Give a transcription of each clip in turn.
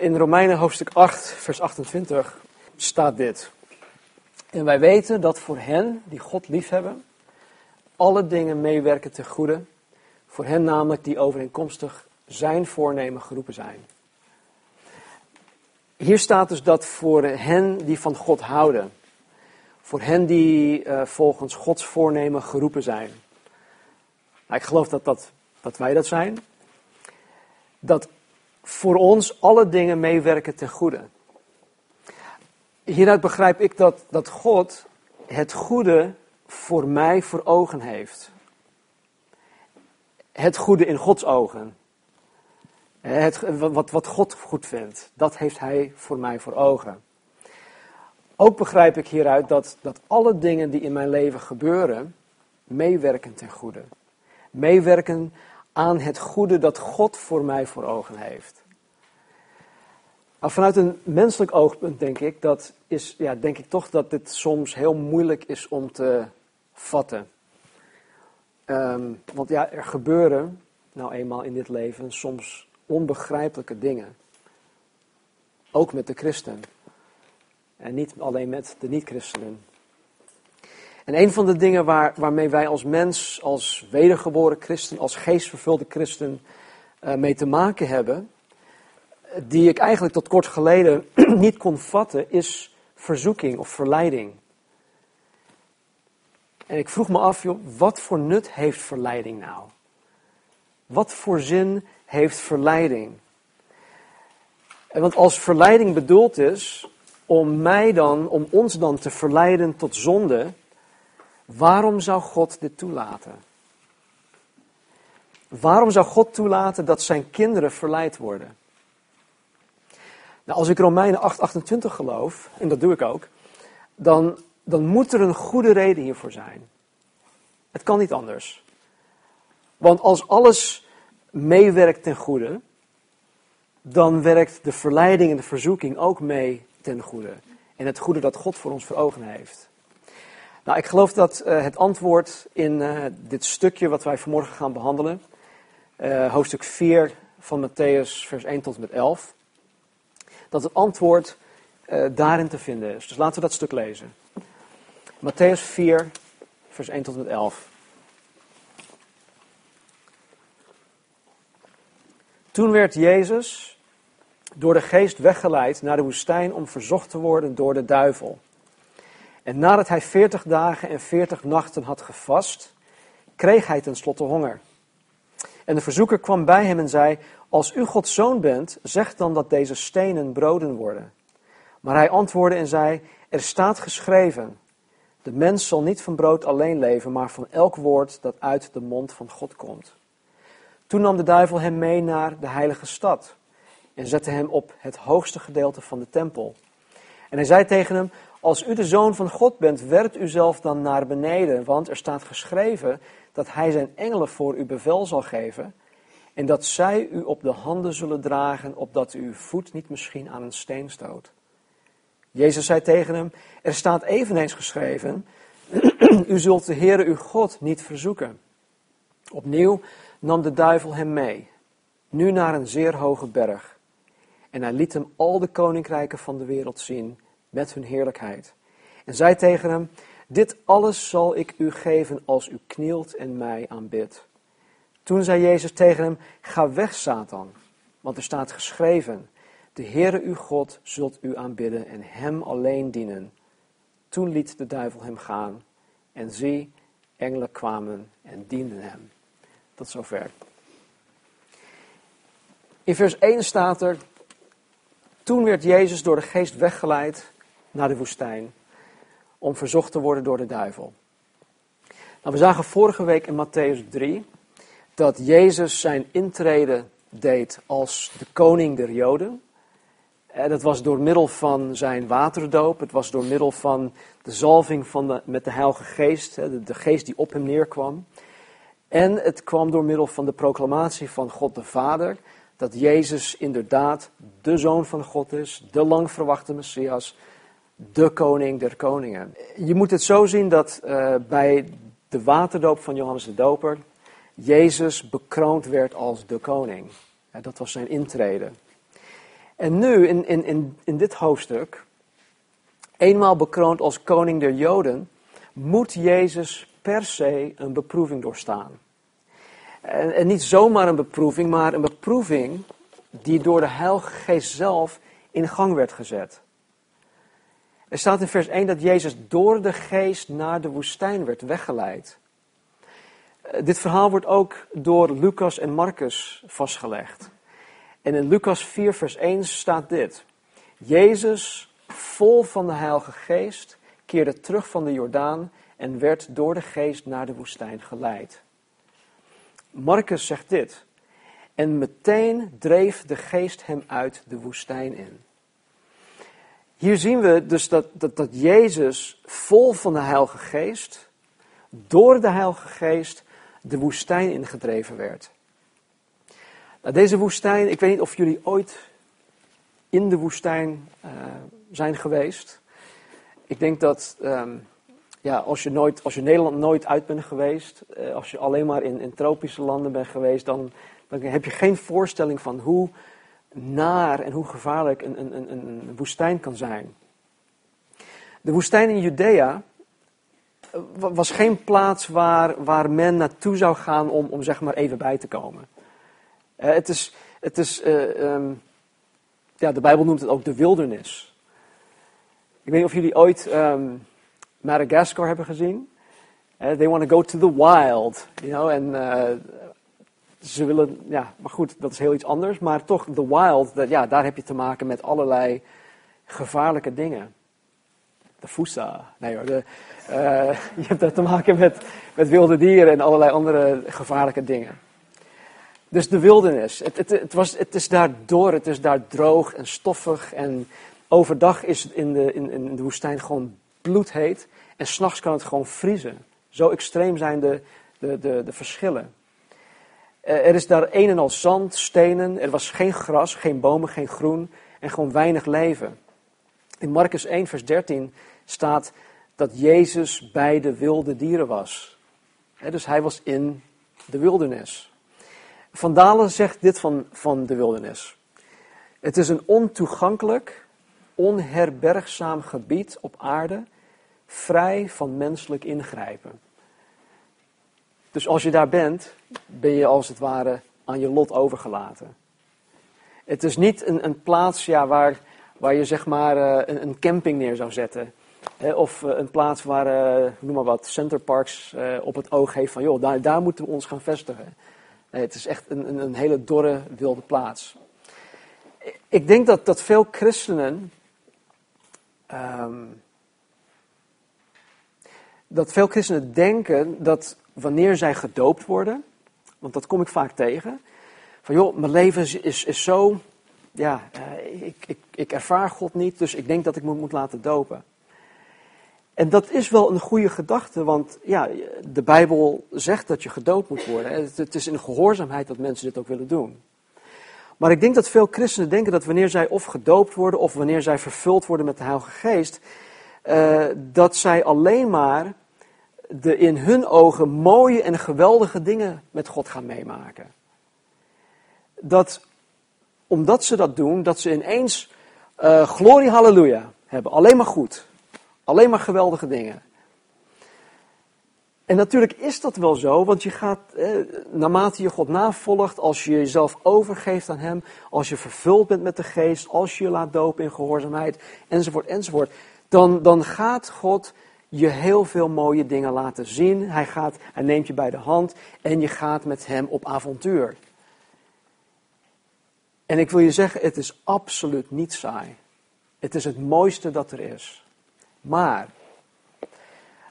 In Romeinen hoofdstuk 8, vers 28 staat dit. En wij weten dat voor hen die God liefhebben, alle dingen meewerken ten goede. Voor hen namelijk die overeenkomstig zijn voornemen geroepen zijn. Hier staat dus dat voor hen die van God houden, voor hen die uh, volgens Gods voornemen geroepen zijn. Nou, ik geloof dat, dat, dat wij dat zijn. Dat voor ons alle dingen meewerken ten goede. Hieruit begrijp ik dat, dat God het goede voor mij voor ogen heeft. Het goede in Gods ogen. Het, wat, wat God goed vindt, dat heeft Hij voor mij voor ogen. Ook begrijp ik hieruit dat, dat alle dingen die in mijn leven gebeuren, meewerken ten goede. Meewerken aan het goede dat God voor mij voor ogen heeft. Maar vanuit een menselijk oogpunt denk ik, dat is, ja, denk ik toch dat dit soms heel moeilijk is om te vatten. Um, want ja, er gebeuren nou eenmaal in dit leven soms onbegrijpelijke dingen. Ook met de christen. En niet alleen met de niet-christenen. En een van de dingen waar, waarmee wij als mens, als wedergeboren christen, als geestvervulde christen uh, mee te maken hebben, die ik eigenlijk tot kort geleden niet kon vatten, is verzoeking of verleiding. En ik vroeg me af, joh, wat voor nut heeft verleiding nou? Wat voor zin heeft verleiding? En want als verleiding bedoeld is om mij dan, om ons dan te verleiden tot zonde, waarom zou God dit toelaten? Waarom zou God toelaten dat zijn kinderen verleid worden? Nou, als ik Romeinen 8:28 geloof, en dat doe ik ook, dan, dan moet er een goede reden hiervoor zijn. Het kan niet anders. Want als alles meewerkt ten goede, dan werkt de verleiding en de verzoeking ook mee ten goede. En het goede dat God voor ons voor ogen heeft. Nou, ik geloof dat uh, het antwoord in uh, dit stukje wat wij vanmorgen gaan behandelen, uh, hoofdstuk 4 van Matthäus, vers 1 tot en met 11, dat het antwoord daarin te vinden is. Dus laten we dat stuk lezen. Matthäus 4, vers 1 tot en met 11. Toen werd Jezus door de geest weggeleid naar de woestijn om verzocht te worden door de duivel. En nadat hij veertig dagen en veertig nachten had gevast, kreeg hij tenslotte honger. En de verzoeker kwam bij hem en zei: Als u Gods zoon bent, zeg dan dat deze stenen broden worden. Maar hij antwoordde en zei: Er staat geschreven: De mens zal niet van brood alleen leven, maar van elk woord dat uit de mond van God komt. Toen nam de duivel hem mee naar de heilige stad en zette hem op het hoogste gedeelte van de tempel. En hij zei tegen hem: Als u de zoon van God bent, werpt u zelf dan naar beneden, want er staat geschreven dat hij zijn engelen voor u bevel zal geven en dat zij u op de handen zullen dragen, opdat uw voet niet misschien aan een steen stoot. Jezus zei tegen hem: Er staat eveneens geschreven: U zult de Heere uw God niet verzoeken. Opnieuw nam de duivel hem mee, nu naar een zeer hoge berg. En hij liet hem al de koninkrijken van de wereld zien met hun heerlijkheid. En zei tegen hem: Dit alles zal ik u geven als u knielt en mij aanbidt. Toen zei Jezus tegen hem: Ga weg, Satan, want er staat geschreven: De Heere uw God zult u aanbidden en hem alleen dienen. Toen liet de duivel hem gaan, en zie, engelen kwamen en dienden hem. Tot zover. In vers 1 staat er: Toen werd Jezus door de geest weggeleid naar de woestijn om verzocht te worden door de duivel. Nou, we zagen vorige week in Matthäus 3 dat Jezus zijn intrede deed als de koning der Joden. En dat was door middel van zijn waterdoop, het was door middel van de zalving van de, met de Heilige Geest, de geest die op hem neerkwam. En het kwam door middel van de proclamatie van God de Vader, dat Jezus inderdaad de Zoon van God is, de lang verwachte Messias, de koning der koningen. Je moet het zo zien dat uh, bij de waterdoop van Johannes de Doper, Jezus bekroond werd als de koning. dat was zijn intrede. En nu, in, in, in, in dit hoofdstuk, eenmaal bekroond als koning der Joden, moet Jezus per se een beproeving doorstaan. En, en niet zomaar een beproeving, maar een beproeving die door de Heilige Geest zelf in gang werd gezet. Er staat in vers 1 dat Jezus door de geest naar de woestijn werd weggeleid. Eh, dit verhaal wordt ook door Lucas en Marcus vastgelegd. En in Lucas 4, vers 1 staat dit. Jezus, vol van de Heilige Geest, keerde terug van de Jordaan en werd door de geest naar de woestijn geleid. Marcus zegt dit. En meteen dreef de geest hem uit de woestijn in. Hier zien we dus dat, dat, dat Jezus vol van de Heilige Geest, door de Heilige Geest, de woestijn ingedreven werd. Nou, deze woestijn, ik weet niet of jullie ooit in de woestijn uh, zijn geweest. Ik denk dat ehm, ja, als, je nooit, als je Nederland nooit uit bent geweest, uh, als je alleen maar in, in tropische landen bent geweest, dan, dan heb je geen voorstelling van hoe naar en hoe gevaarlijk een, een, een, woestijn kan zijn. De woestijn in Judea eh, was geen plaats waar, waar men naartoe zou gaan om, om zeg maar even bij te komen. Uh, het is, het is uh, um, ja, de Bijbel noemt het ook de wildernis. Ik weet niet of jullie ooit um, Madagascar hebben gezien. They want to go to the wild, you know, en ze willen, ja, maar goed, dat is heel iets anders. Maar toch, the wild, dat, ja, daar heb je te maken met allerlei gevaarlijke dingen. De fusa, nee hoor, de, je hebt daar te maken met, met wilde dieren en allerlei andere gevaarlijke dingen. Dus de wildernis. Het, het, het, was, het is daar door, het is daar droog en stoffig. En overdag is het in de, in, in de woestijn gewoon bloedheet. En s'nachts kan het gewoon vriezen. Zo extreem zijn de, de, de, de verschillen. Eh, er is daar een en al zand, stenen. Er was geen gras, geen bomen, geen groen. En gewoon weinig leven. In Marcus 1, vers 13 staat dat Jezus bij de wilde dieren was. dus hij was in de wildernis. Van Dalen zegt dit van, van de wildernis. Het is een ontoegankelijk, onherbergzaam gebied op aarde, vrij van menselijk ingrijpen. Dus als je daar bent, ben je als het ware aan je lot overgelaten. Het is niet een, een plaats ja, waar, waar je zeg maar uh, een, een, camping neer zou zetten. Of uh, een plaats waar, uh, noem maar wat, Centerparks op het oog heeft van, joh, daar, daar moeten we ons gaan vestigen. Het is echt een, een, hele dorre, wilde plaats. Ik denk dat, dat veel christenen. Um, dat veel christenen denken dat wanneer zij gedoopt worden, want dat kom ik vaak tegen, van joh, mijn leven is, is, zo, ja, uh, ik, ik, ik ervaar God niet, dus ik denk dat ik me moet laten dopen. En dat is wel een goede gedachte, want ja, de Bijbel zegt dat je gedoopt moet worden. Het is in gehoorzaamheid dat mensen dit ook willen doen. Maar ik denk dat veel christenen denken dat wanneer zij of gedoopt worden of wanneer zij vervuld worden met de Heilige Geest, uh, dat zij alleen maar de in hun ogen mooie en geweldige dingen met God gaan meemaken. Dat omdat ze dat doen, dat ze ineens uh, glorie halleluja hebben, alleen maar goed. Alleen maar geweldige dingen. En natuurlijk is dat wel zo, want je gaat, eh, naarmate je God navolgt, als je jezelf overgeeft aan Hem, als je vervuld bent met de geest, als je je laat dopen in gehoorzaamheid, enzovoort, enzovoort, dan, dan gaat God je heel veel mooie dingen laten zien. Hij, gaat, hij neemt je bij de hand en je gaat met Hem op avontuur. En ik wil je zeggen, het is absoluut niet saai. Het is het mooiste dat er is. Maar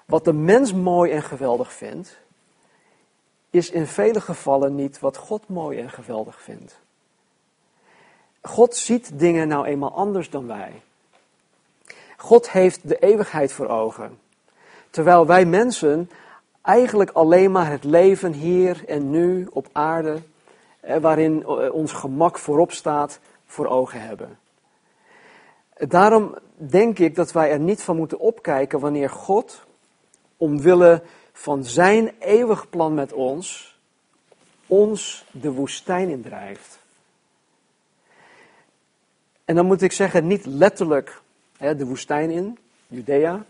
wat de mens mooi en geweldig vindt, is in vele gevallen niet wat God mooi en geweldig vindt. God ziet dingen nou eenmaal anders dan wij. God heeft de eeuwigheid voor ogen. Terwijl wij mensen eigenlijk alleen maar het leven hier en nu op aarde, eh, waarin eh, ons gemak voorop staat, voor ogen hebben. Daarom denk ik dat wij er niet van moeten opkijken wanneer God, omwille van zijn eeuwig plan met ons, ons de woestijn indrijft. En dan moet ik zeggen, niet letterlijk hè, de woestijn in, Judea,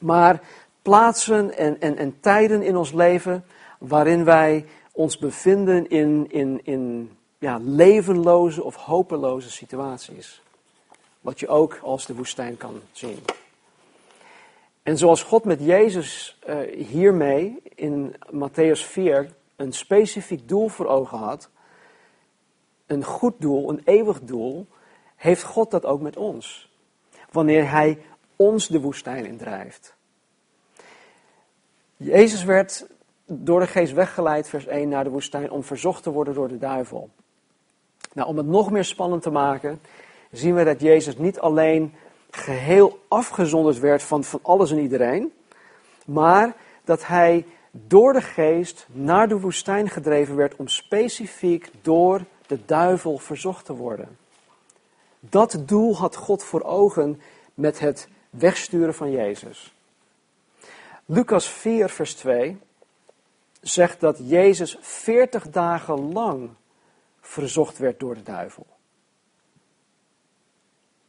maar plaatsen en, en, en tijden in ons leven waarin wij ons bevinden in, in, in ja, levenloze of hopeloze situaties. Wat je ook als de woestijn kan zien. En zoals God met Jezus uh, hiermee in Matthäus 4 een specifiek doel voor ogen had, een goed doel, een eeuwig doel, heeft God dat ook met ons. Wanneer Hij ons de woestijn indrijft. Jezus werd door de geest weggeleid, vers 1, naar de woestijn om verzocht te worden door de duivel. Nou, om het nog meer spannend te maken, zien we dat Jezus niet alleen geheel afgezonderd werd van, van alles en iedereen, maar dat hij door de geest naar de woestijn gedreven werd om specifiek door de duivel verzocht te worden. Dat doel had God voor ogen met het wegsturen van Jezus. Lucas 4, vers 2 zegt dat Jezus 40 dagen lang verzocht werd door de duivel.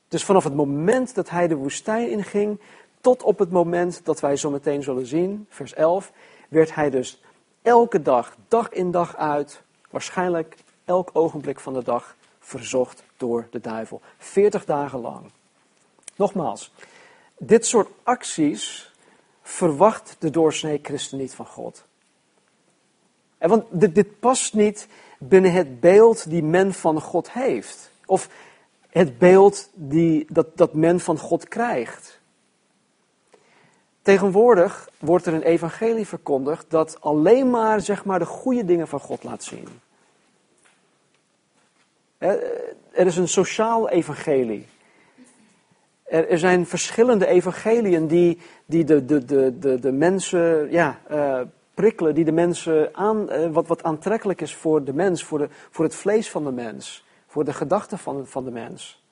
Dus vanaf het moment dat hij de woestijn inging, tot op het moment dat wij zo meteen zullen zien, vers 11, werd hij dus elke dag, dag in dag uit, waarschijnlijk elk ogenblik van de dag, verzocht door de duivel. 40 dagen lang. Nogmaals, dit soort acties verwacht de doorsnee christen niet van God. En want dit, past niet binnen het beeld die men van God heeft. Of het beeld die, dat, dat men van God krijgt. Tegenwoordig wordt er een evangelie verkondigd dat alleen maar, zeg maar de goede dingen van God laat zien. Er is een sociaal evangelie. Er, zijn verschillende evangeliën die, die de, de, de, de, de mensen ja, uh, prikkelen, die de mensen aan, uh, wat, wat aantrekkelijk is voor de mens, voor, de, voor het vlees van de mens, voor de gedachten van, van de mens.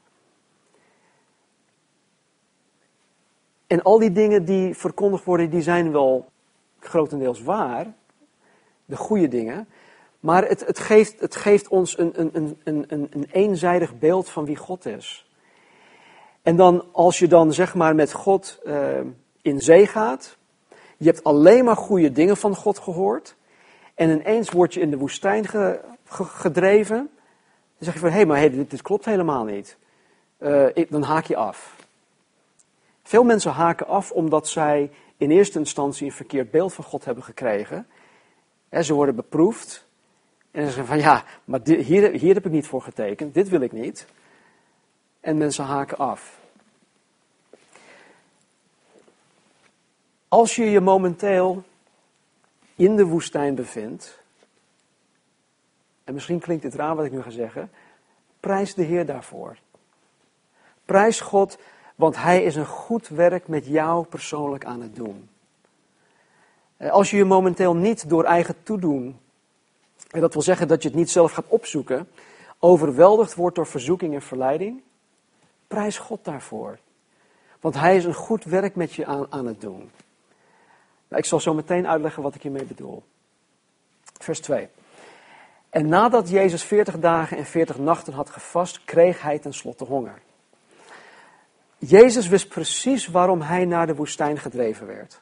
En al die dingen die verkondigd worden, die zijn wel grotendeels waar, de goede dingen. Maar het, het, geeft, het geeft ons een, een, een, een, een eenzijdig beeld van wie God is. En dan als je dan zeg maar met God uh, in zee gaat, je hebt alleen maar goede dingen van God gehoord. En ineens word je in de woestijn ge, gedreven. Dan zeg je van, hé, hey, maar hey, dit, dit, klopt helemaal niet. Uh, ik, dan haak je af. Veel mensen haken af omdat zij in eerste instantie een verkeerd beeld van God hebben gekregen. En ze worden beproefd. En ze zeggen van ja, maar hier, hier heb ik niet voor getekend, dit wil ik niet. En mensen haken af. Als je je momenteel in de woestijn bevindt, en misschien klinkt het raar wat ik nu ga zeggen, prijs de Heer daarvoor. Prijs God, want Hij is een goed werk met jou persoonlijk aan het doen. Eh, als je je momenteel niet door eigen toedoen, en dat wil zeggen dat je het niet zelf gaat opzoeken, overweldigd wordt door verzoeking en verleiding, prijs God daarvoor. Want Hij is een goed werk met je aan, aan het doen. Nou, ik zal zo meteen uitleggen wat ik hiermee bedoel. Vers 2. En nadat Jezus 40 dagen en 40 nachten had gevast, kreeg hij tenslotte honger. Jezus wist precies waarom hij naar de woestijn gedreven werd.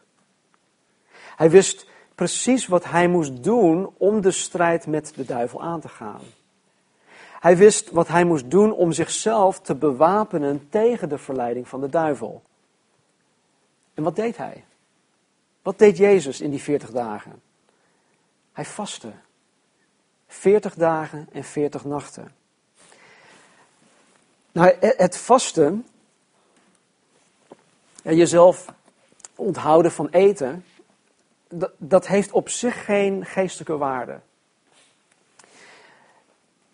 Hij wist precies wat hij moest doen om de strijd met de duivel aan te gaan. Hij wist wat hij moest doen om zichzelf te bewapenen tegen de verleiding van de duivel. En wat deed hij? Wat deed Jezus in die 40 dagen? Hij vastte. 40 dagen en 40 nachten. Nou, het vasten, jezelf onthouden van eten, dat, dat heeft op zich geen geestelijke waarde.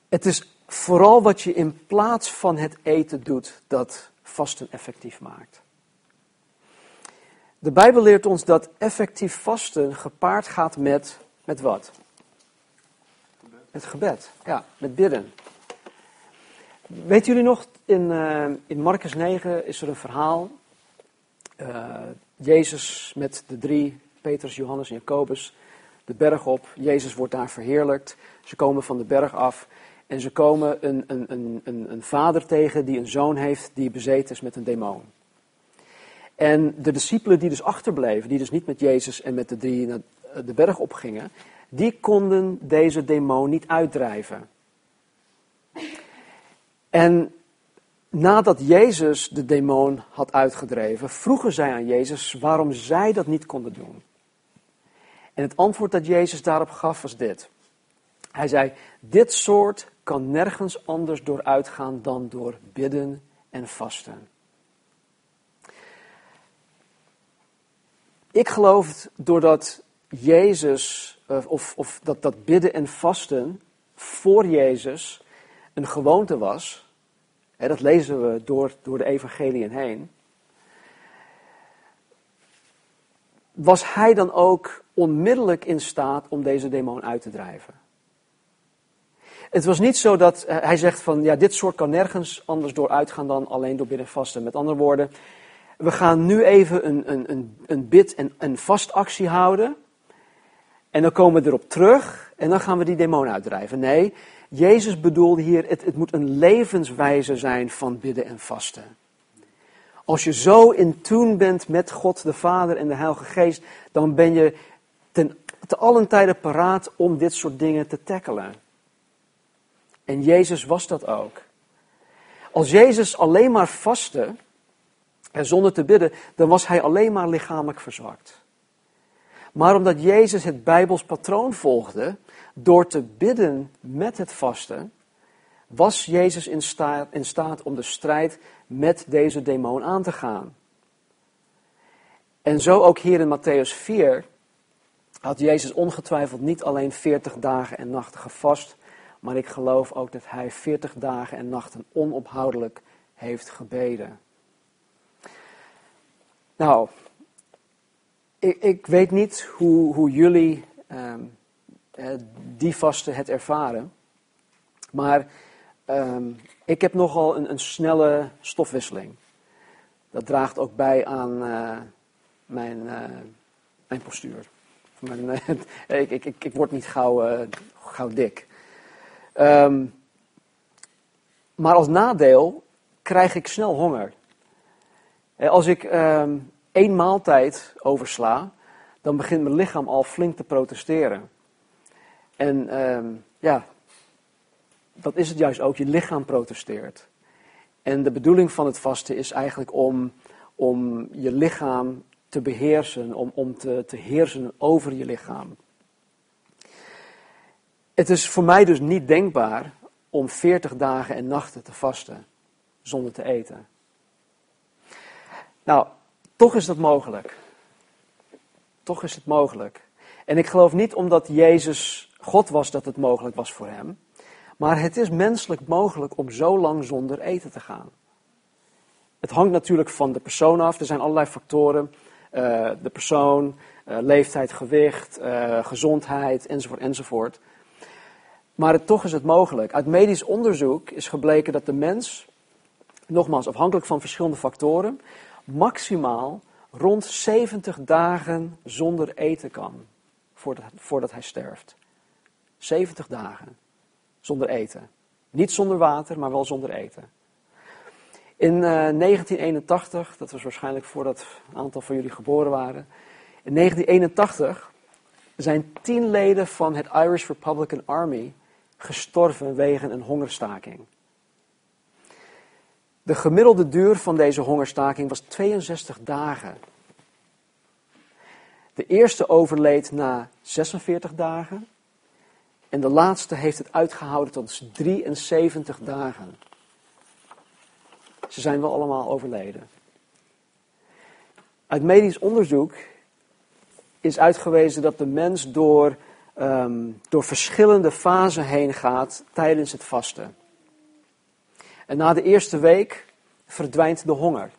Het is vooral wat je in plaats van het eten doet dat vasten effectief maakt. De Bijbel leert ons dat effectief vasten gepaard gaat met, met wat? Met gebed, ja, met bidden. Weet jullie nog, in, uh, in Marcus 9 is er een verhaal. Uh, Jezus met de drie, Petrus, Johannes en Jacobus, de berg op. Jezus wordt daar verheerlijkt. Ze komen van de berg af. En ze komen een, een, een, een, vader tegen die een zoon heeft die bezeten is met een demon. En de discipelen die dus achterbleven, die dus niet met Jezus en met de drie naar de berg opgingen, die konden deze demon niet uitdrijven. En nadat Jezus de demon had uitgedreven, vroegen zij aan Jezus waarom zij dat niet konden doen. En het antwoord dat Jezus daarop gaf was dit. Hij zei, dit soort kan nergens anders door uitgaan dan door bidden en vasten. Ik geloof doordat Jezus, eh, of, of dat, dat bidden en vasten voor Jezus een gewoonte was. Hè, dat lezen we door, door de evangeliën heen. Was hij dan ook onmiddellijk in staat om deze demon uit te drijven? Het was niet zo dat eh, hij zegt van ja, dit soort kan nergens anders door uitgaan dan alleen door bidden en vasten. Met andere woorden, we gaan nu even een, een, een, een bid- en een vastactie houden. En dan komen we erop terug en dan gaan we die demon uitdrijven. Nee, Jezus bedoelde hier, het, het moet een levenswijze zijn van bidden en vasten. Als je zo in tune bent met God de Vader en de Heilige Geest, dan ben je ten, te allen tijden paraat om dit soort dingen te tackelen. En Jezus was dat ook. Als Jezus alleen maar vastte, en zonder te bidden, dan was hij alleen maar lichamelijk verzwakt. Maar omdat Jezus het Bijbels patroon volgde, door te bidden met het vasten, was Jezus in staat, in staat om de strijd met deze demon aan te gaan. En zo ook hier in Matthäus 4 had Jezus ongetwijfeld niet alleen 40 dagen en nachten gevast, maar ik geloof ook dat hij 40 dagen en nachten onophoudelijk heeft gebeden. Nou, ik, ik weet niet hoe, hoe jullie um, die vasten het ervaren. Maar um, ik heb nogal een, een, snelle stofwisseling. Dat draagt ook bij aan uh, mijn, uh, mijn postuur. Mijn, uh, ik, ik, ik, word niet gauw, gauw dik. Um, maar als nadeel krijg ik snel honger. Als ik um, één maaltijd oversla, dan begint mijn lichaam al flink te protesteren. En um, ja, dat is het juist ook, je lichaam protesteert. En de bedoeling van het vasten is eigenlijk om, om je lichaam te beheersen, om, om te, te heersen over je lichaam. Het is voor mij dus niet denkbaar om 40 dagen en nachten te vasten zonder te eten. Nou, toch is dat mogelijk. Toch is het mogelijk. En ik geloof niet omdat Jezus God was dat het mogelijk was voor hem. Maar het is menselijk mogelijk om zo lang zonder eten te gaan. Het hangt natuurlijk van de persoon af. Er zijn allerlei factoren. Uh, de persoon, uh, leeftijd, gewicht, uh, gezondheid, enzovoort, enzovoort. Maar toch is het mogelijk. Uit medisch onderzoek is gebleken dat de mens, nogmaals afhankelijk van verschillende factoren, maximaal rond 70 dagen zonder eten kan voordat, voordat hij sterft. 70 dagen zonder eten. Niet zonder water, maar wel zonder eten. In uh, 1981, dat was waarschijnlijk voordat een aantal van jullie geboren waren. In 1981 zijn tien leden van het Irish Republican Army gestorven wegen een hongerstaking. De gemiddelde duur van deze hongerstaking was 62 dagen. De eerste overleed na 46 dagen. En de laatste heeft het uitgehouden tot 73 dagen. Ze zijn wel allemaal overleden. Uit medisch onderzoek is uitgewezen dat de mens door, um, door verschillende fasen heen gaat tijdens het vasten. En na de eerste week verdwijnt de honger.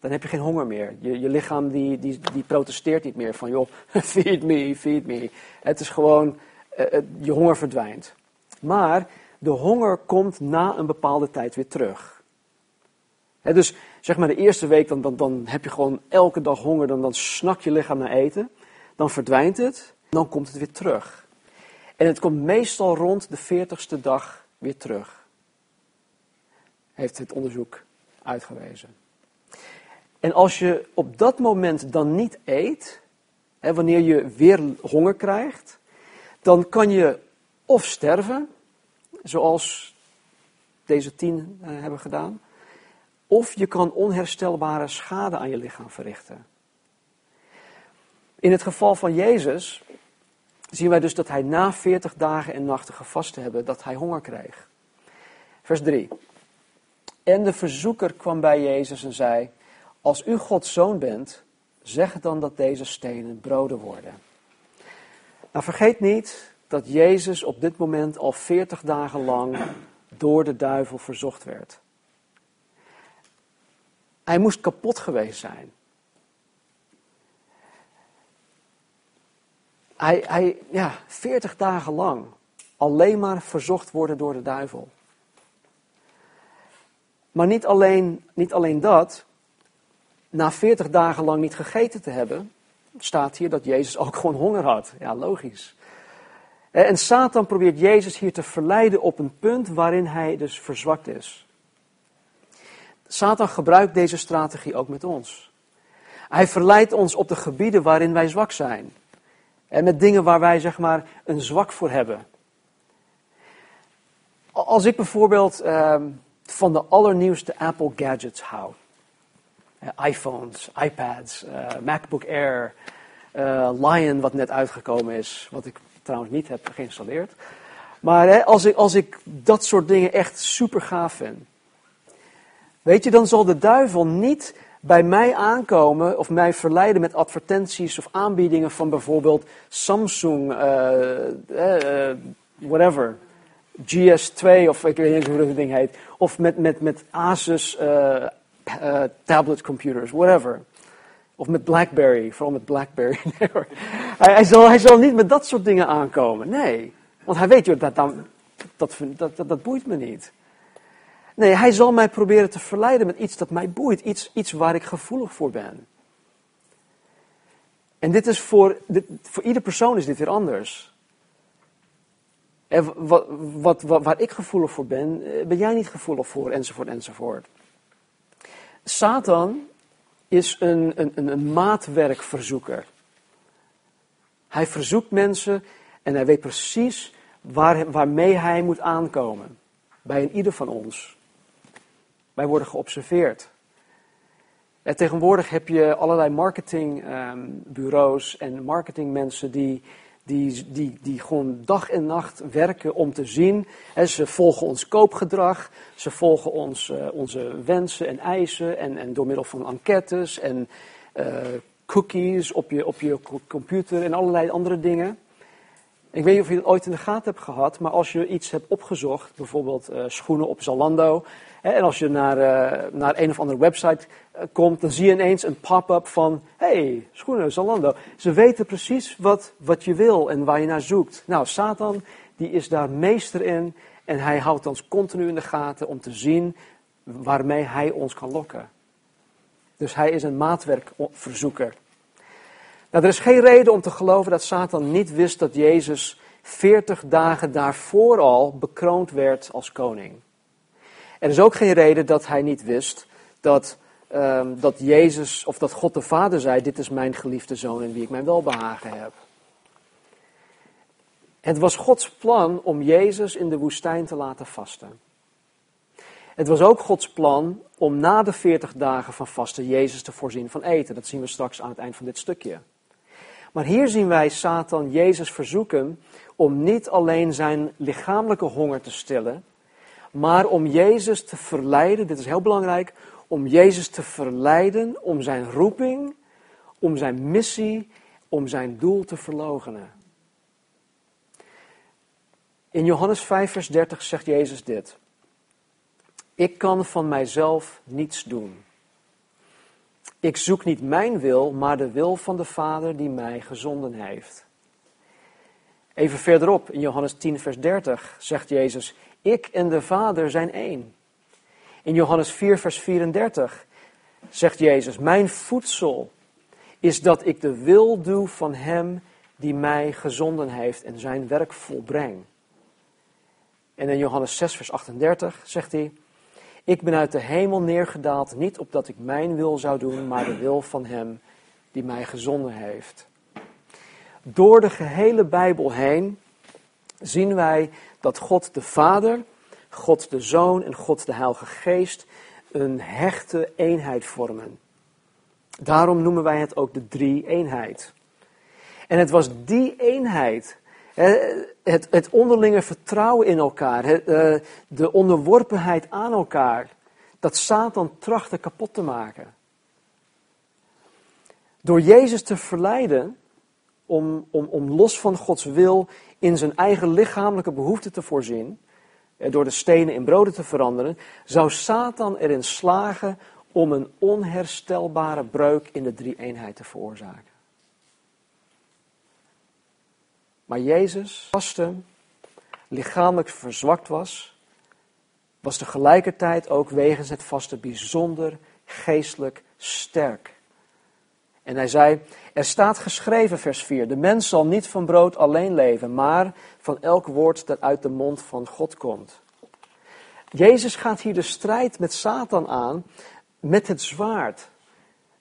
Dan heb je geen honger meer. Je, je lichaam die, die, die protesteert niet meer van, joh, feed me, feed me. Het is gewoon, uh, je honger verdwijnt. Maar de honger komt na een bepaalde tijd weer terug. Dus zeg maar de eerste week, dan, dan, dan heb je gewoon elke dag honger, dan, dan snak je lichaam naar eten. Dan verdwijnt het, dan komt het weer terug. En het komt meestal rond de veertigste dag weer terug. Heeft het onderzoek uitgewezen. En als je op dat moment dan niet eet, hè, wanneer je weer honger krijgt, dan kan je of sterven, zoals deze tien uh, hebben gedaan, of je kan onherstelbare schade aan je lichaam verrichten. In het geval van Jezus zien wij dus dat hij na 40 dagen en nachten gevast te hebben, dat hij honger kreeg. Vers 3. En de verzoeker kwam bij Jezus en zei, als u Gods zoon bent, zeg dan dat deze stenen broden worden. Nou vergeet niet dat Jezus op dit moment al 40 dagen lang door de duivel verzocht werd. Hij moest kapot geweest zijn. Hij, hij, ja, 40 dagen lang alleen maar verzocht worden door de duivel. Maar niet alleen, niet alleen dat, na 40 dagen lang niet gegeten te hebben, staat hier dat Jezus ook gewoon honger had. Ja, logisch. En Satan probeert Jezus hier te verleiden op een punt waarin hij dus verzwakt is. Satan gebruikt deze strategie ook met ons. Hij verleidt ons op de gebieden waarin wij zwak zijn. En met dingen waar wij zeg maar een zwak voor hebben. Als ik bijvoorbeeld uh, van de allernieuwste Apple gadgets hou. Uh, iPhones, iPads, uh, MacBook Air, uh, Lion wat net uitgekomen is. Wat ik trouwens niet heb geïnstalleerd. Maar hè, als, ik, als ik dat soort dingen echt super gaaf vind. Weet je, dan zal de duivel niet bij mij aankomen of mij verleiden met advertenties of aanbiedingen van bijvoorbeeld Samsung, uh, whatever, GS2 of ik weet niet hoe dat ding heet, of met, met, met Asus tablet computers, whatever. Of met Blackberry, vooral met Blackberry. hij, hij, zal, hij zal niet met dat soort dingen aankomen. Nee, want hij weet, joh, dat, dat, dat, dat, dat boeit me niet. Nee, hij zal mij proberen te verleiden met iets dat mij boeit, iets, iets waar ik gevoelig voor ben. En dit is voor, dit, voor ieder persoon is dit weer anders. Wat, wat, waar ik gevoelig voor ben, eh, ben jij niet gevoelig voor, enzovoort, enzovoort. Satan is een, een, een maatwerkverzoeker. Hij verzoekt mensen en hij weet precies waar, waarmee hij moet aankomen. Bij een ieder van ons. Wij worden geobserveerd. En tegenwoordig heb je allerlei marketingbureaus en marketingmensen die, die, die, die gewoon dag en nacht werken om te zien. En ze volgen ons koopgedrag, ze volgen ons, uh, onze wensen en eisen en, en door middel van enquêtes en uh, cookies op je, op je computer en allerlei andere dingen. Ik weet niet of je het ooit in de gaten hebt gehad, maar als je iets hebt opgezocht, bijvoorbeeld uh, schoenen op Zalando, en als je naar, uh, naar een of andere website uh, komt, dan zie je ineens een pop-up van, hey, schoenen Zalando. Ze weten precies wat, wat je wil en waar je naar zoekt. Nou, Satan, die is daar meester in en hij houdt ons continu in de gaten om te zien waarmee hij ons kan lokken. Dus hij is een maatwerkverzoeker. Nou, er is geen reden om te geloven dat Satan niet wist dat Jezus 40 dagen daarvoor al bekroond werd als koning. Er is ook geen reden dat hij niet wist dat, um, dat Jezus of dat God de Vader zei: Dit is mijn geliefde zoon in wie ik mijn welbehagen heb. Het was Gods plan om Jezus in de woestijn te laten vasten. Het was ook Gods plan om na de 40 dagen van vasten Jezus te voorzien van eten. Dat zien we straks aan het eind van dit stukje. Maar hier zien wij Satan Jezus verzoeken om niet alleen zijn lichamelijke honger te stillen, maar om Jezus te verleiden, dit is heel belangrijk, om Jezus te verleiden om zijn roeping, om zijn missie, om zijn doel te verloochenen. In Johannes 5, vers 30 zegt Jezus dit. Ik kan van mijzelf niets doen. Ik zoek niet mijn wil, maar de wil van de Vader die mij gezonden heeft. Even verderop, in Johannes 10, vers 30, zegt Jezus: Ik en de Vader zijn één. In Johannes 4, vers 34 zegt Jezus: Mijn voedsel is dat ik de wil doe van Hem die mij gezonden heeft en zijn werk volbreng. En in Johannes 6, vers 38 zegt hij: Ik ben uit de hemel neergedaald, niet opdat ik mijn wil zou doen, maar de wil van Hem die mij gezonden heeft. Door de gehele Bijbel heen zien wij dat God de Vader, God de Zoon en God de Heilige Geest een hechte eenheid vormen. Daarom noemen wij het ook de drie-eenheid. En het was die eenheid, het, het onderlinge vertrouwen in elkaar, eh, de onderworpenheid aan elkaar, dat Satan trachtte kapot te maken. Door Jezus te verleiden om, om, om los van Gods wil in zijn eigen lichamelijke behoeften te voorzien, eh, door de stenen in broden te veranderen, zou Satan erin slagen om een onherstelbare breuk in de drie-eenheid te veroorzaken. Maar Jezus, vaste, lichamelijk verzwakt was, was tegelijkertijd ook wegens het vaste bijzonder geestelijk sterk. En hij zei, er staat geschreven, vers 4, de mens zal niet van brood alleen leven, maar van elk woord dat uit de mond van God komt. Jezus gaat hier de strijd met Satan aan met het zwaard.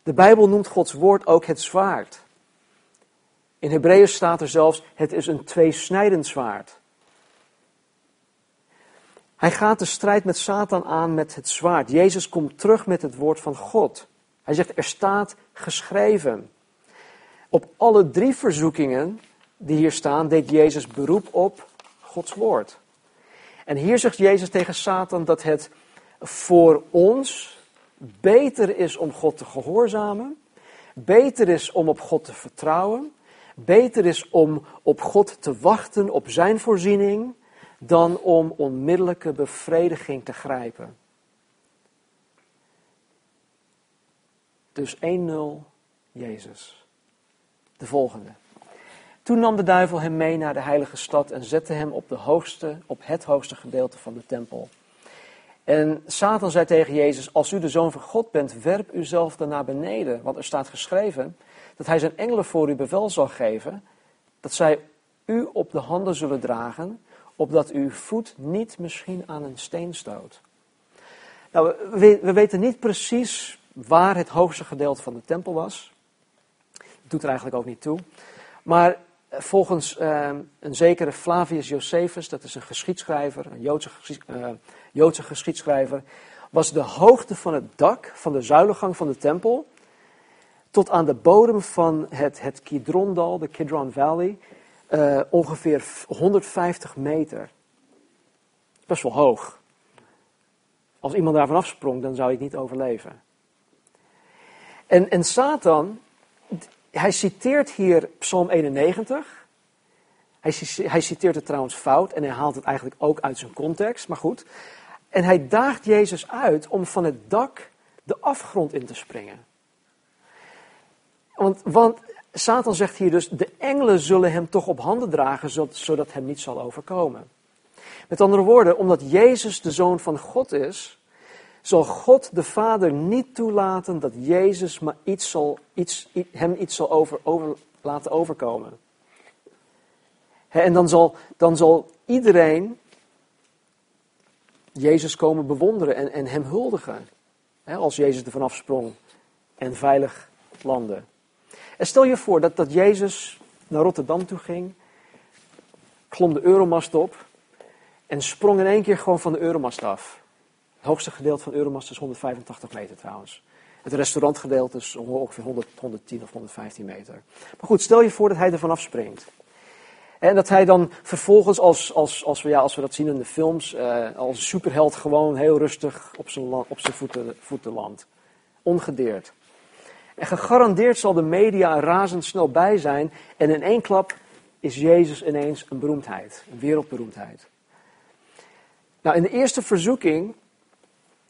De Bijbel noemt Gods woord ook het zwaard. In Hebreeën staat er zelfs, het is een tweesnijdend zwaard. Hij gaat de strijd met Satan aan met het zwaard. Jezus komt terug met het woord van God. Hij zegt, er staat geschreven. Op alle drie verzoekingen die hier staan, deed Jezus beroep op Gods woord. En hier zegt Jezus tegen Satan dat het voor ons beter is om God te gehoorzamen, beter is om op God te vertrouwen, beter is om op God te wachten op zijn voorziening, dan om onmiddellijke bevrediging te grijpen. Dus 1-0 Jezus. De volgende. Toen nam de duivel hem mee naar de heilige stad en zette hem op, de hoogste, op het hoogste gedeelte van de tempel. En Satan zei tegen Jezus, als u de zoon van God bent, werp uzelf dan naar beneden. Want er staat geschreven dat hij zijn engelen voor u bevel zal geven, dat zij u op de handen zullen dragen, opdat uw voet niet misschien aan een steen stoot. Nou, we, we weten niet precies waar het hoogste gedeelte van de tempel was. Doet er eigenlijk ook niet toe. Maar volgens uh, een zekere Flavius Josephus, dat is een geschiedschrijver, een Joodse, uh, Joodse geschiedschrijver, was de hoogte van het dak van de zuilengang van de tempel tot aan de bodem van het, het Kidrondal, de Kidron Valley, uh, ongeveer 150 meter. Best wel hoog. Als iemand daarvan afsprong, dan zou hij het niet overleven. En, en Satan, hij citeert hier Psalm 91. Hij, hij citeert het trouwens fout en hij haalt het eigenlijk ook uit zijn context, maar goed. En hij daagt Jezus uit om van het dak de afgrond in te springen. Want, Satan zegt hier dus, de engelen zullen hem toch op handen dragen, zodat, zodat hem niet zal overkomen. Met andere woorden, omdat Jezus de Zoon van God is, zal God de Vader niet toelaten dat Jezus maar iets zal, iets, hem iets zal over, over, laten overkomen. en dan zal, dan zal iedereen Jezus komen bewonderen en, en hem huldigen. als Jezus er vanaf sprong en veilig landde. En stel je voor dat, dat Jezus naar Rotterdam toe ging, klom de Euromast op en sprong in één keer gewoon van de Euromast af. Het hoogste gedeelte van Euromast is 185 meter trouwens. Het restaurantgedeelte is ongeveer 100, 110 of 115 meter. Maar goed, stel je voor dat hij er vanaf springt. En dat hij dan vervolgens, als, als, als, we, ja, als we dat zien in de films, uh, als superheld gewoon heel rustig op zijn, op zijn voeten, voeten landt. Ongedeerd. En gegarandeerd zal de media razendsnel bij zijn. En in één klap is Jezus ineens een beroemdheid, een wereldberoemdheid. Nou, in de eerste verzoeking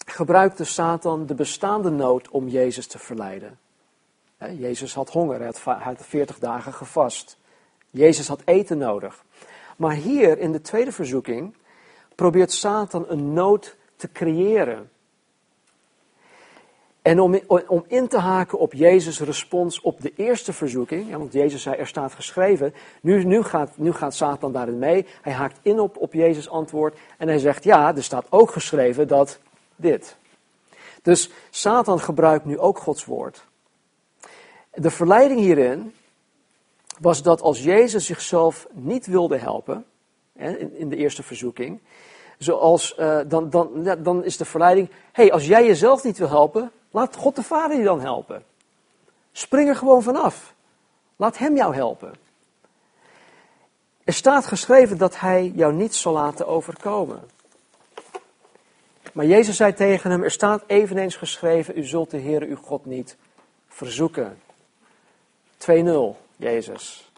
gebruikte Satan de bestaande nood om Jezus te verleiden. Jezus had honger, hij had 40 dagen gevast. Jezus had eten nodig. Maar hier in de tweede verzoeking probeert Satan een nood te creëren. En om, om in te haken op Jezus' respons op de eerste verzoeking, ja, want Jezus zei, er staat geschreven, nu, nu, gaat, nu gaat Satan daarin mee. Hij haakt in op, op Jezus' antwoord en hij zegt, ja, er staat ook geschreven dat dit. Dus Satan gebruikt nu ook Gods woord. De verleiding hierin was dat als Jezus zichzelf niet wilde helpen, in de eerste verzoeking, zoals, uh, dan, dan, dan is de verleiding, hey, als jij jezelf niet wil helpen, laat God de Vader je dan helpen. Spring er gewoon vanaf. Laat Hem jou helpen. Er staat geschreven dat Hij jou niet zal laten overkomen. Maar Jezus zei tegen hem, er staat eveneens geschreven, u zult de Heer uw God niet verzoeken. 2-0, Jezus.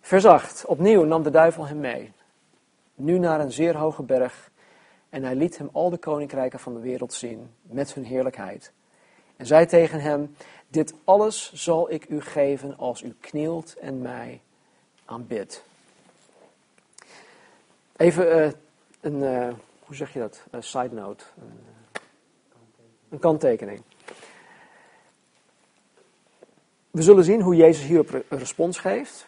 Vers 8, opnieuw nam de duivel hem mee nu naar een zeer hoge berg, en hij liet hem al de koninkrijken van de wereld zien, met hun heerlijkheid. En zei tegen hem, dit alles zal ik u geven als u knielt en mij aanbidt. Even uh, een, uh, hoe zeg je dat, een side note, een, uh, een kanttekening. We zullen zien hoe Jezus hierop een respons geeft.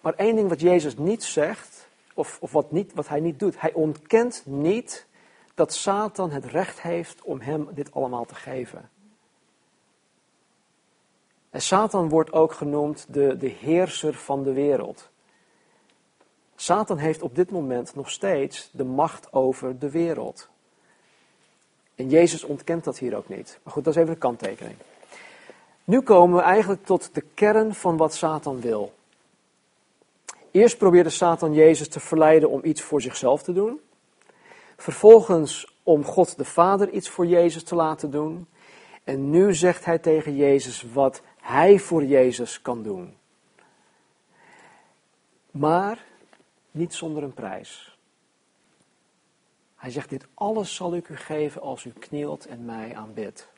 Maar één ding wat Jezus niet zegt, of, of wat, niet, wat hij niet doet. Hij ontkent niet dat Satan het recht heeft om hem dit allemaal te geven. En Satan wordt ook genoemd de, de heerser van de wereld. Satan heeft op dit moment nog steeds de macht over de wereld. En Jezus ontkent dat hier ook niet. Maar goed, dat is even een kanttekening. Nu komen we eigenlijk tot de kern van wat Satan wil. Eerst probeerde Satan Jezus te verleiden om iets voor zichzelf te doen. Vervolgens om God de Vader iets voor Jezus te laten doen. En nu zegt hij tegen Jezus wat hij voor Jezus kan doen. Maar niet zonder een prijs. Hij zegt: Dit alles zal ik u geven als u knielt en mij aanbidt.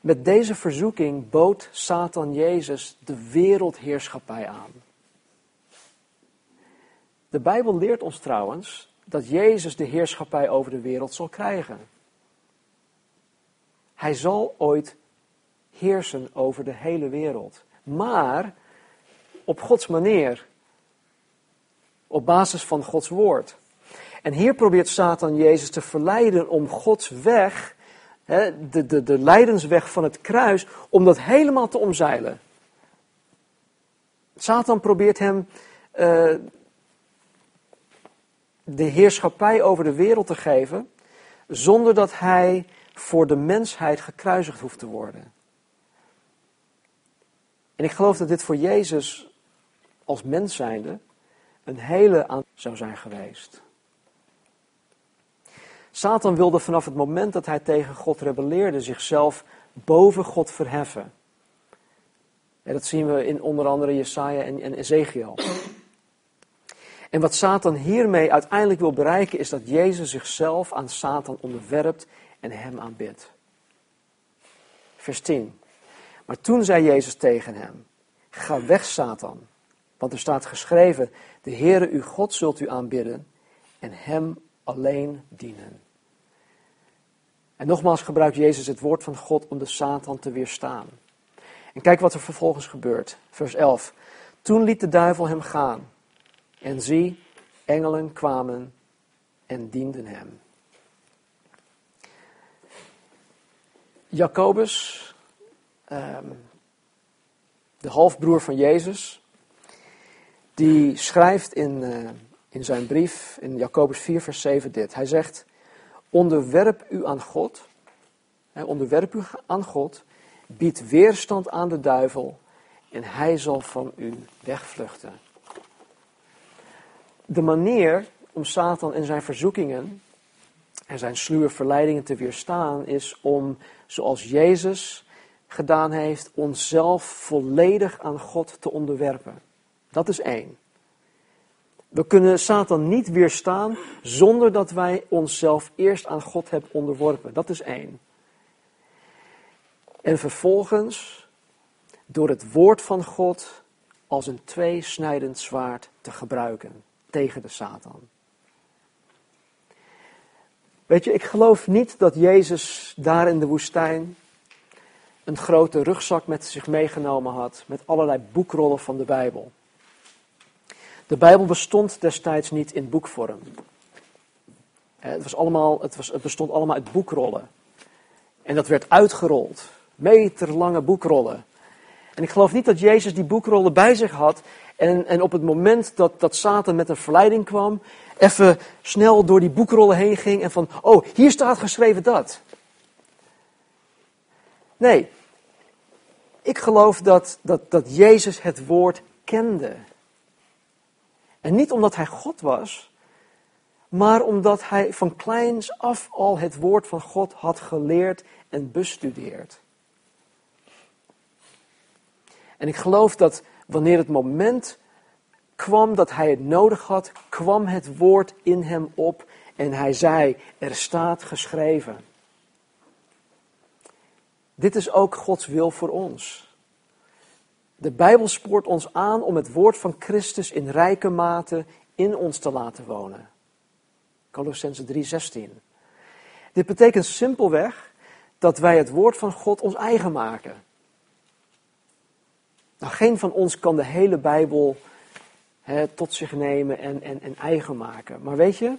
Met deze verzoeking bood Satan Jezus de wereldheerschappij aan. De Bijbel leert ons trouwens dat Jezus de heerschappij over de wereld zal krijgen. Hij zal ooit heersen over de hele wereld. Maar op Gods manier. Op basis van Gods woord. En hier probeert Satan Jezus te verleiden om Gods weg, de, de, de leidensweg van het kruis, om dat helemaal te omzeilen. Satan probeert hem uh, de heerschappij over de wereld te geven, zonder dat hij voor de mensheid gekruisigd hoeft te worden. En ik geloof dat dit voor Jezus als mens zijnde een hele aan zou zijn geweest. Satan wilde vanaf het moment dat hij tegen God rebelleerde zichzelf boven God verheffen. En dat zien we in onder andere Jesaja en, en Ezekiel. En wat Satan hiermee uiteindelijk wil bereiken is dat Jezus zichzelf aan Satan onderwerpt en hem aanbidt. Vers 10. Maar toen zei Jezus tegen hem: Ga weg, Satan. Want er staat geschreven: De Heere uw God zult u aanbidden en hem alleen dienen. En nogmaals gebruikt Jezus het woord van God om de Satan te weerstaan. En kijk wat er vervolgens gebeurt. Vers 11. Toen liet de duivel hem gaan. En zie, engelen kwamen en dienden hem. Jacobus, ehm, de halfbroer van Jezus, die schrijft in, uh, in zijn brief, in Jacobus 4, vers 7 dit. Hij zegt, onderwerp u aan God, hè, onderwerp u aan God, bied weerstand aan de duivel en hij zal van u wegvluchten de manier om Satan en zijn verzoekingen en zijn sluwe verleidingen te weerstaan is om, zoals Jezus gedaan heeft, onszelf volledig aan God te onderwerpen. Dat is één. We kunnen Satan niet weerstaan zonder dat wij onszelf eerst aan God hebben onderworpen. Dat is één. En vervolgens door het woord van God als een tweesnijdend zwaard te gebruiken tegen de Satan. Weet je, ik geloof niet dat Jezus daar in de woestijn een grote rugzak met zich meegenomen had met allerlei boekrollen van de Bijbel. De Bijbel bestond destijds niet in boekvorm. Het, was allemaal, het, was, het bestond allemaal uit boekrollen. En dat werd uitgerold. Meterlange boekrollen. En ik geloof niet dat Jezus die boekrollen bij zich had. En, en op het moment dat, dat Satan met een verleiding kwam, even snel door die boekrollen heen ging en van, oh, hier staat geschreven dat. Nee, ik geloof dat, dat, dat Jezus het woord kende. En niet omdat hij God was, maar omdat hij van kleins af al het woord van God had geleerd en bestudeerd. En ik geloof dat wanneer het moment kwam dat hij het nodig had, kwam het woord in hem op en hij zei, er staat geschreven. Dit is ook Gods wil voor ons. De Bijbel spoort ons aan om het woord van Christus in rijke mate in ons te laten wonen. Colossense 3:16. Dit betekent simpelweg dat wij het woord van God ons eigen maken. Nou, geen van ons kan de hele Bijbel tot zich nemen en, en, en eigen maken. Maar weet je,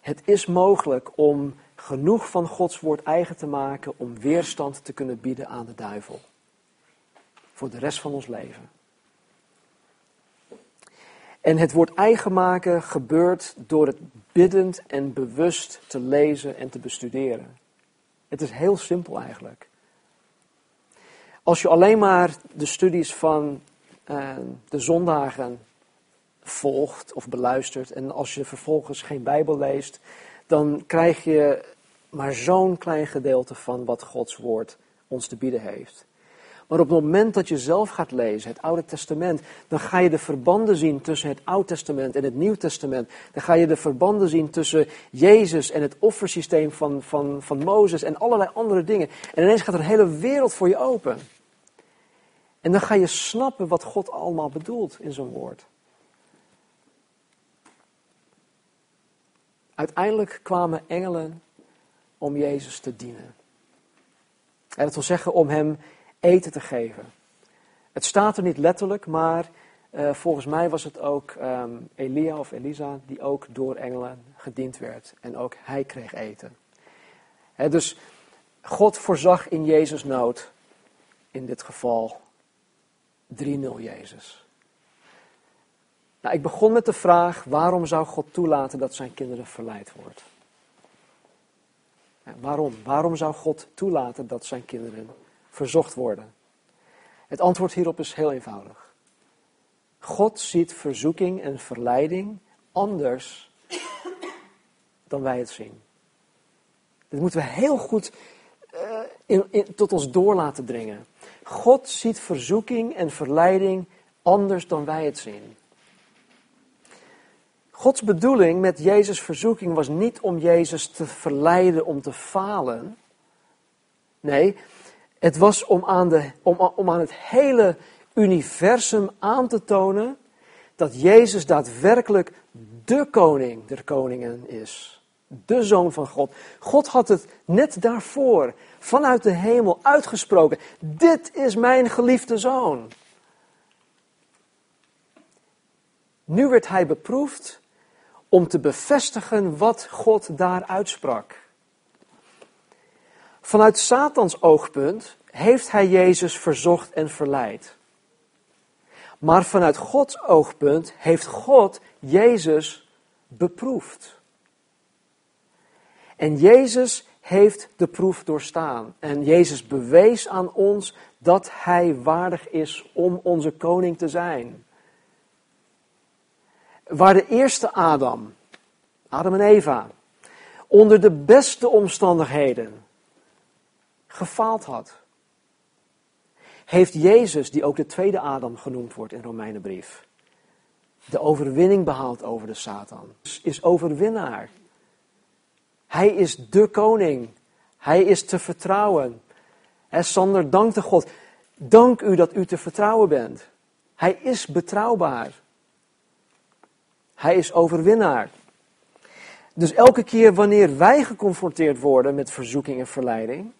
het is mogelijk om genoeg van Gods woord eigen te maken om weerstand te kunnen bieden aan de duivel. Voor de rest van ons leven. En het woord eigen maken gebeurt door het biddend en bewust te lezen en te bestuderen. Het is heel simpel eigenlijk. Als je alleen maar de studies van uh, de zondagen volgt of beluistert en als je vervolgens geen Bijbel leest, dan krijg je maar zo'n klein gedeelte van wat Gods woord ons te bieden heeft. Maar op het moment dat je zelf gaat lezen, het Oude Testament, dan ga je de verbanden zien tussen het Oude Testament en het Nieuw Testament. Dan ga je de verbanden zien tussen Jezus en het offersysteem van, van, van Mozes en allerlei andere dingen. En ineens gaat er een hele wereld voor je open. En dan ga je snappen wat God allemaal bedoelt in zo'n woord. Uiteindelijk kwamen engelen om Jezus te dienen. En dat wil zeggen om hem eten te geven. Het staat er niet letterlijk, maar uh, volgens mij was het ook um, Elia of Elisa die ook door engelen gediend werd. En ook hij kreeg eten. Dus God voorzag in Jezus nood, in dit geval 3-0 Jezus. Nou, ik begon met de vraag, waarom zou God toelaten dat zijn kinderen verleid worden? Waarom? Waarom zou God toelaten dat zijn kinderen verzocht worden? Het antwoord hierop is heel eenvoudig. God ziet verzoeking en verleiding anders dan wij het zien. Dit moeten we heel goed in, in, tot ons door laten dringen. God ziet verzoeking en verleiding anders dan wij het zien. Gods bedoeling met Jezus' verzoeking was niet om Jezus te verleiden om te falen. Nee, het was om aan, de, om, om aan het hele universum aan te tonen dat Jezus daadwerkelijk de koning der koningen is. De zoon van God. God had het net daarvoor vanuit de hemel uitgesproken. Dit is mijn geliefde zoon. Nu werd hij beproefd om te bevestigen wat God daar uitsprak. Vanuit Satans oogpunt heeft hij Jezus verzocht en verleid. Maar vanuit Gods oogpunt heeft God Jezus beproefd. En Jezus heeft de proef doorstaan. En Jezus bewees aan ons dat Hij waardig is om onze koning te zijn. Waar de eerste Adam, Adam en Eva, onder de beste omstandigheden gefaald had, heeft Jezus, die ook de tweede Adam genoemd wordt in Romeinenbrief, de overwinning behaald over de Satan. Is overwinnaar. Hij is de koning. Hij is te vertrouwen. En Sander dankte God. Dank u dat u te vertrouwen bent. Hij is betrouwbaar. Hij is overwinnaar. Dus elke keer wanneer wij geconfronteerd worden met verzoeking en verleiding,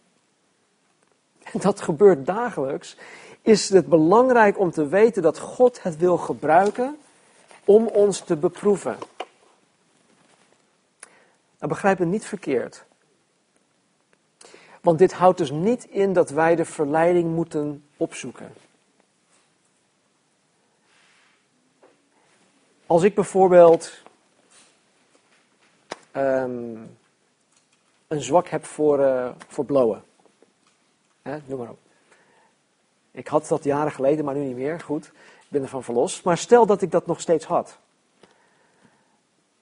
dat gebeurt dagelijks, is het belangrijk om te weten dat God het wil gebruiken om ons te beproeven. Nou, begrijp het niet verkeerd. Want dit houdt dus niet in dat wij de verleiding moeten opzoeken. Als ik bijvoorbeeld ehm, een zwak heb voor, uh, voor blowen. Noem maar op. Ik had dat jaren geleden, maar nu niet meer. Goed, ik ben ervan verlost. Maar stel dat ik dat nog steeds had.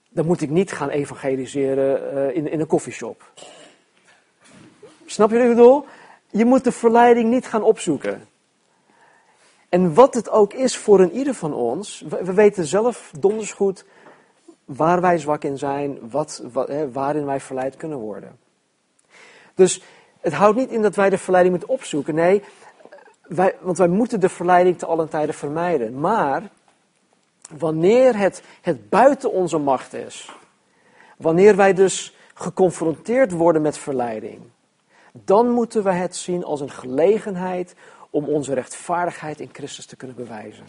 Dan moet ik niet gaan evangeliseren uh, in, in een koffieshop. Snap je wat ik bedoel? Je moet de verleiding niet gaan opzoeken. En wat het ook is voor een ieder van ons, we, weten zelf donders goed waar wij zwak in zijn, wat, hè, waarin wij verleid kunnen worden. Dus het houdt niet in dat wij de verleiding moeten opzoeken. Nee, wij, want wij moeten de verleiding te allen tijden vermijden. Maar wanneer het, het buiten onze macht is, wanneer wij dus geconfronteerd worden met verleiding, dan moeten we het zien als een gelegenheid om onze rechtvaardigheid in Christus te kunnen bewijzen.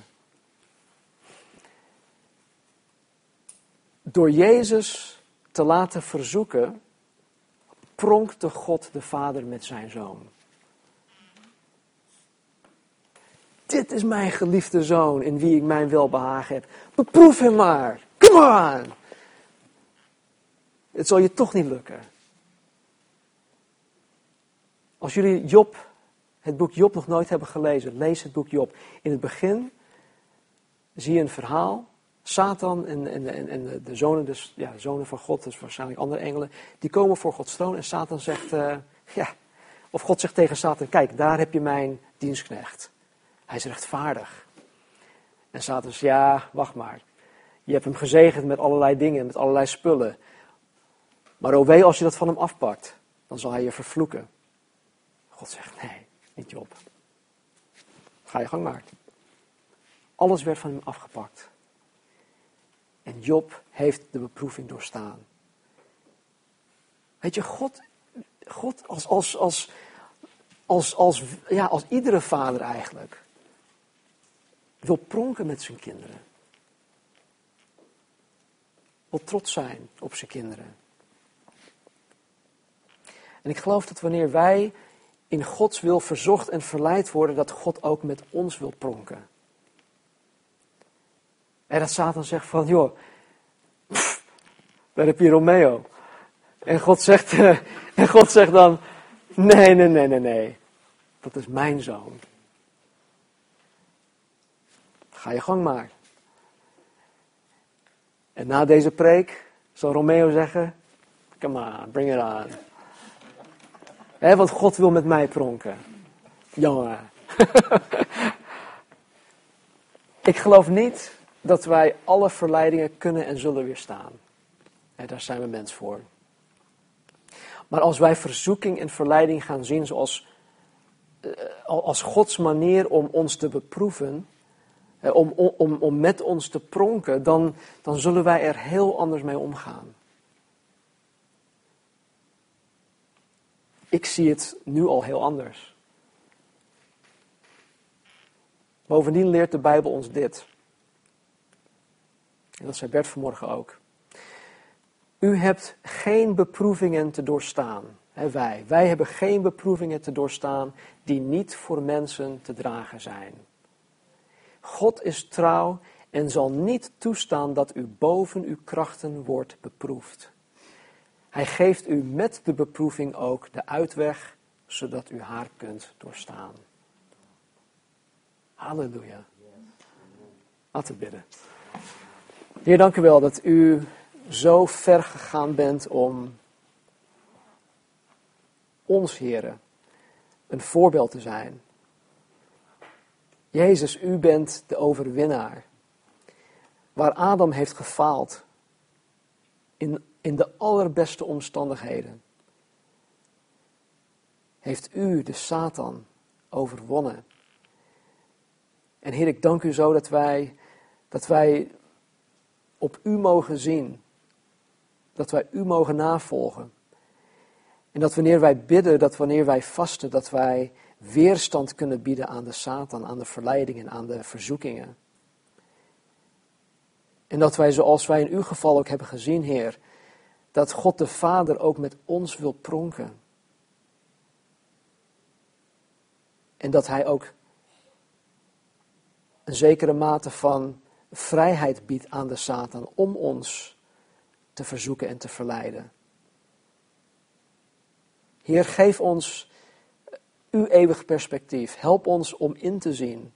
Door Jezus te laten verzoeken, pronkte God de Vader met zijn zoon. Dit is mijn geliefde zoon in wie ik mijn welbehagen heb. Beproef hem maar. Come on. Het zal je toch niet lukken. Als jullie Job, het boek Job nog nooit hebben gelezen, lees het boek Job. In het begin zie je een verhaal. Satan en, en, en, de zonen, dus, ja, zonen van God, dus waarschijnlijk andere engelen, die komen voor Gods troon en Satan zegt, uh, ja, of God zegt tegen Satan, kijk, daar heb je mijn dienstknecht. Hij is rechtvaardig. En Satan zegt, ja, wacht maar. Je hebt hem gezegend met allerlei dingen, met allerlei spullen. Maar o wee als je dat van hem afpakt, dan zal hij je vervloeken. God zegt, nee, niet Job. Ga je gang maar. Alles werd van hem afgepakt. En Job heeft de beproeving doorstaan. Weet je, God, God als, als, als, als, als, ja, als iedere vader eigenlijk, wil pronken met zijn kinderen. Wil trots zijn op zijn kinderen. En ik geloof dat wanneer wij in Gods wil verzocht en verleid worden, dat God ook met ons wil pronken. En dat Satan zegt van, joh, daar heb je Romeo. En God zegt, en God zegt dan, nee, nee, nee, nee, nee, dat is mijn zoon. Ga je gang maar. En na deze preek zal Romeo zeggen, come on, bring it on. He, want God wil met mij pronken. Jongen. ik geloof niet dat wij alle verleidingen kunnen en zullen weerstaan. He, daar zijn we mens voor. Maar als wij verzoeking en verleiding gaan zien zoals uh, als Gods manier om ons te beproeven, om, om, om met ons te pronken, dan, dan zullen wij er heel anders mee omgaan. Ik zie het nu al heel anders. Bovendien leert de Bijbel ons dit. En dat zei Bert vanmorgen ook. U hebt geen beproevingen te doorstaan. Hè, wij. Wij hebben geen beproevingen te doorstaan die niet voor mensen te dragen zijn. God is trouw en zal niet toestaan dat u boven uw krachten wordt beproefd. Hij geeft u met de beproeving ook de uitweg, zodat u haar kunt doorstaan. Halleluja. Laten bidden. Heer, dank u wel dat u zo ver gegaan bent om ons, heren, een voorbeeld te zijn. Jezus, u bent de overwinnaar. Waar Adam heeft gefaald, in in de allerbeste omstandigheden, heeft u de Satan overwonnen. En Heer, ik dank u zo dat wij, dat wij op u mogen zien dat wij u mogen navolgen. En dat wanneer wij bidden, dat wanneer wij vasten, dat wij weerstand kunnen bieden aan de Satan, aan de verleidingen, aan de verzoekingen. En dat wij, zoals wij in uw geval ook hebben gezien, Heer, dat God de Vader ook met ons wil pronken. En dat Hij ook een zekere mate van vrijheid biedt aan de Satan om ons te verzoeken en te verleiden. Heer, geef ons uw eeuwig perspectief. Help ons om in te zien,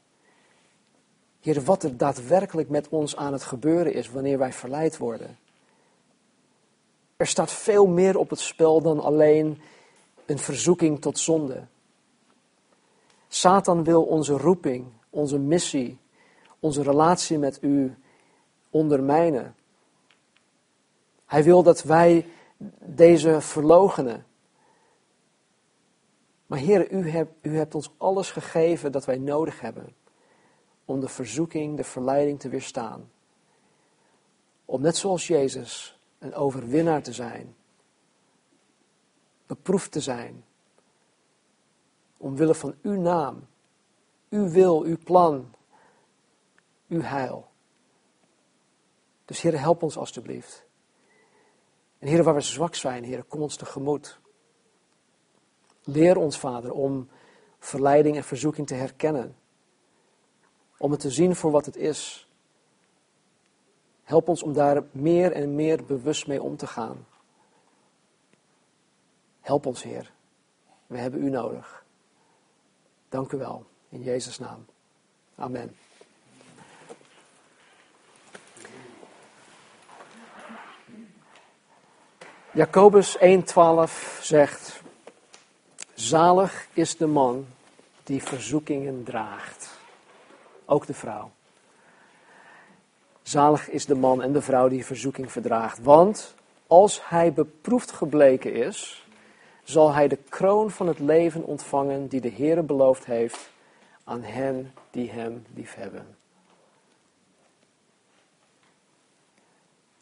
Heer, wat er daadwerkelijk met ons aan het gebeuren is wanneer wij verleid worden. Er staat veel meer op het spel dan alleen een verzoeking tot zonde. Satan wil onze roeping, onze missie, onze relatie met u ondermijnen. Hij wil dat wij deze verlogenen. Maar Heer, u hebt, u hebt ons alles gegeven dat wij nodig hebben om de verzoeking, de verleiding te weerstaan. Om net zoals Jezus een overwinnaar te zijn, beproefd te zijn, omwille van uw naam, uw wil, uw plan, uw heil. Dus Heer, help ons alstublieft. En Heer, waar we zwak zijn, Heer, kom ons tegemoet. Leer ons, Vader, om verleiding en verzoeking te herkennen. Om het te zien voor wat het is. Help ons om daar meer en meer bewust mee om te gaan. Help ons, Heer. We hebben U nodig. Dank u wel. In Jezus' naam. Amen. Jacobus 1:12 zegt: Zalig is de man die verzoekingen draagt. Ook de vrouw. Zalig is de man en de vrouw die verzoeking verdraagt. Want als hij beproefd gebleken is, zal hij de kroon van het leven ontvangen die de Heere beloofd heeft aan hen die hem liefhebben.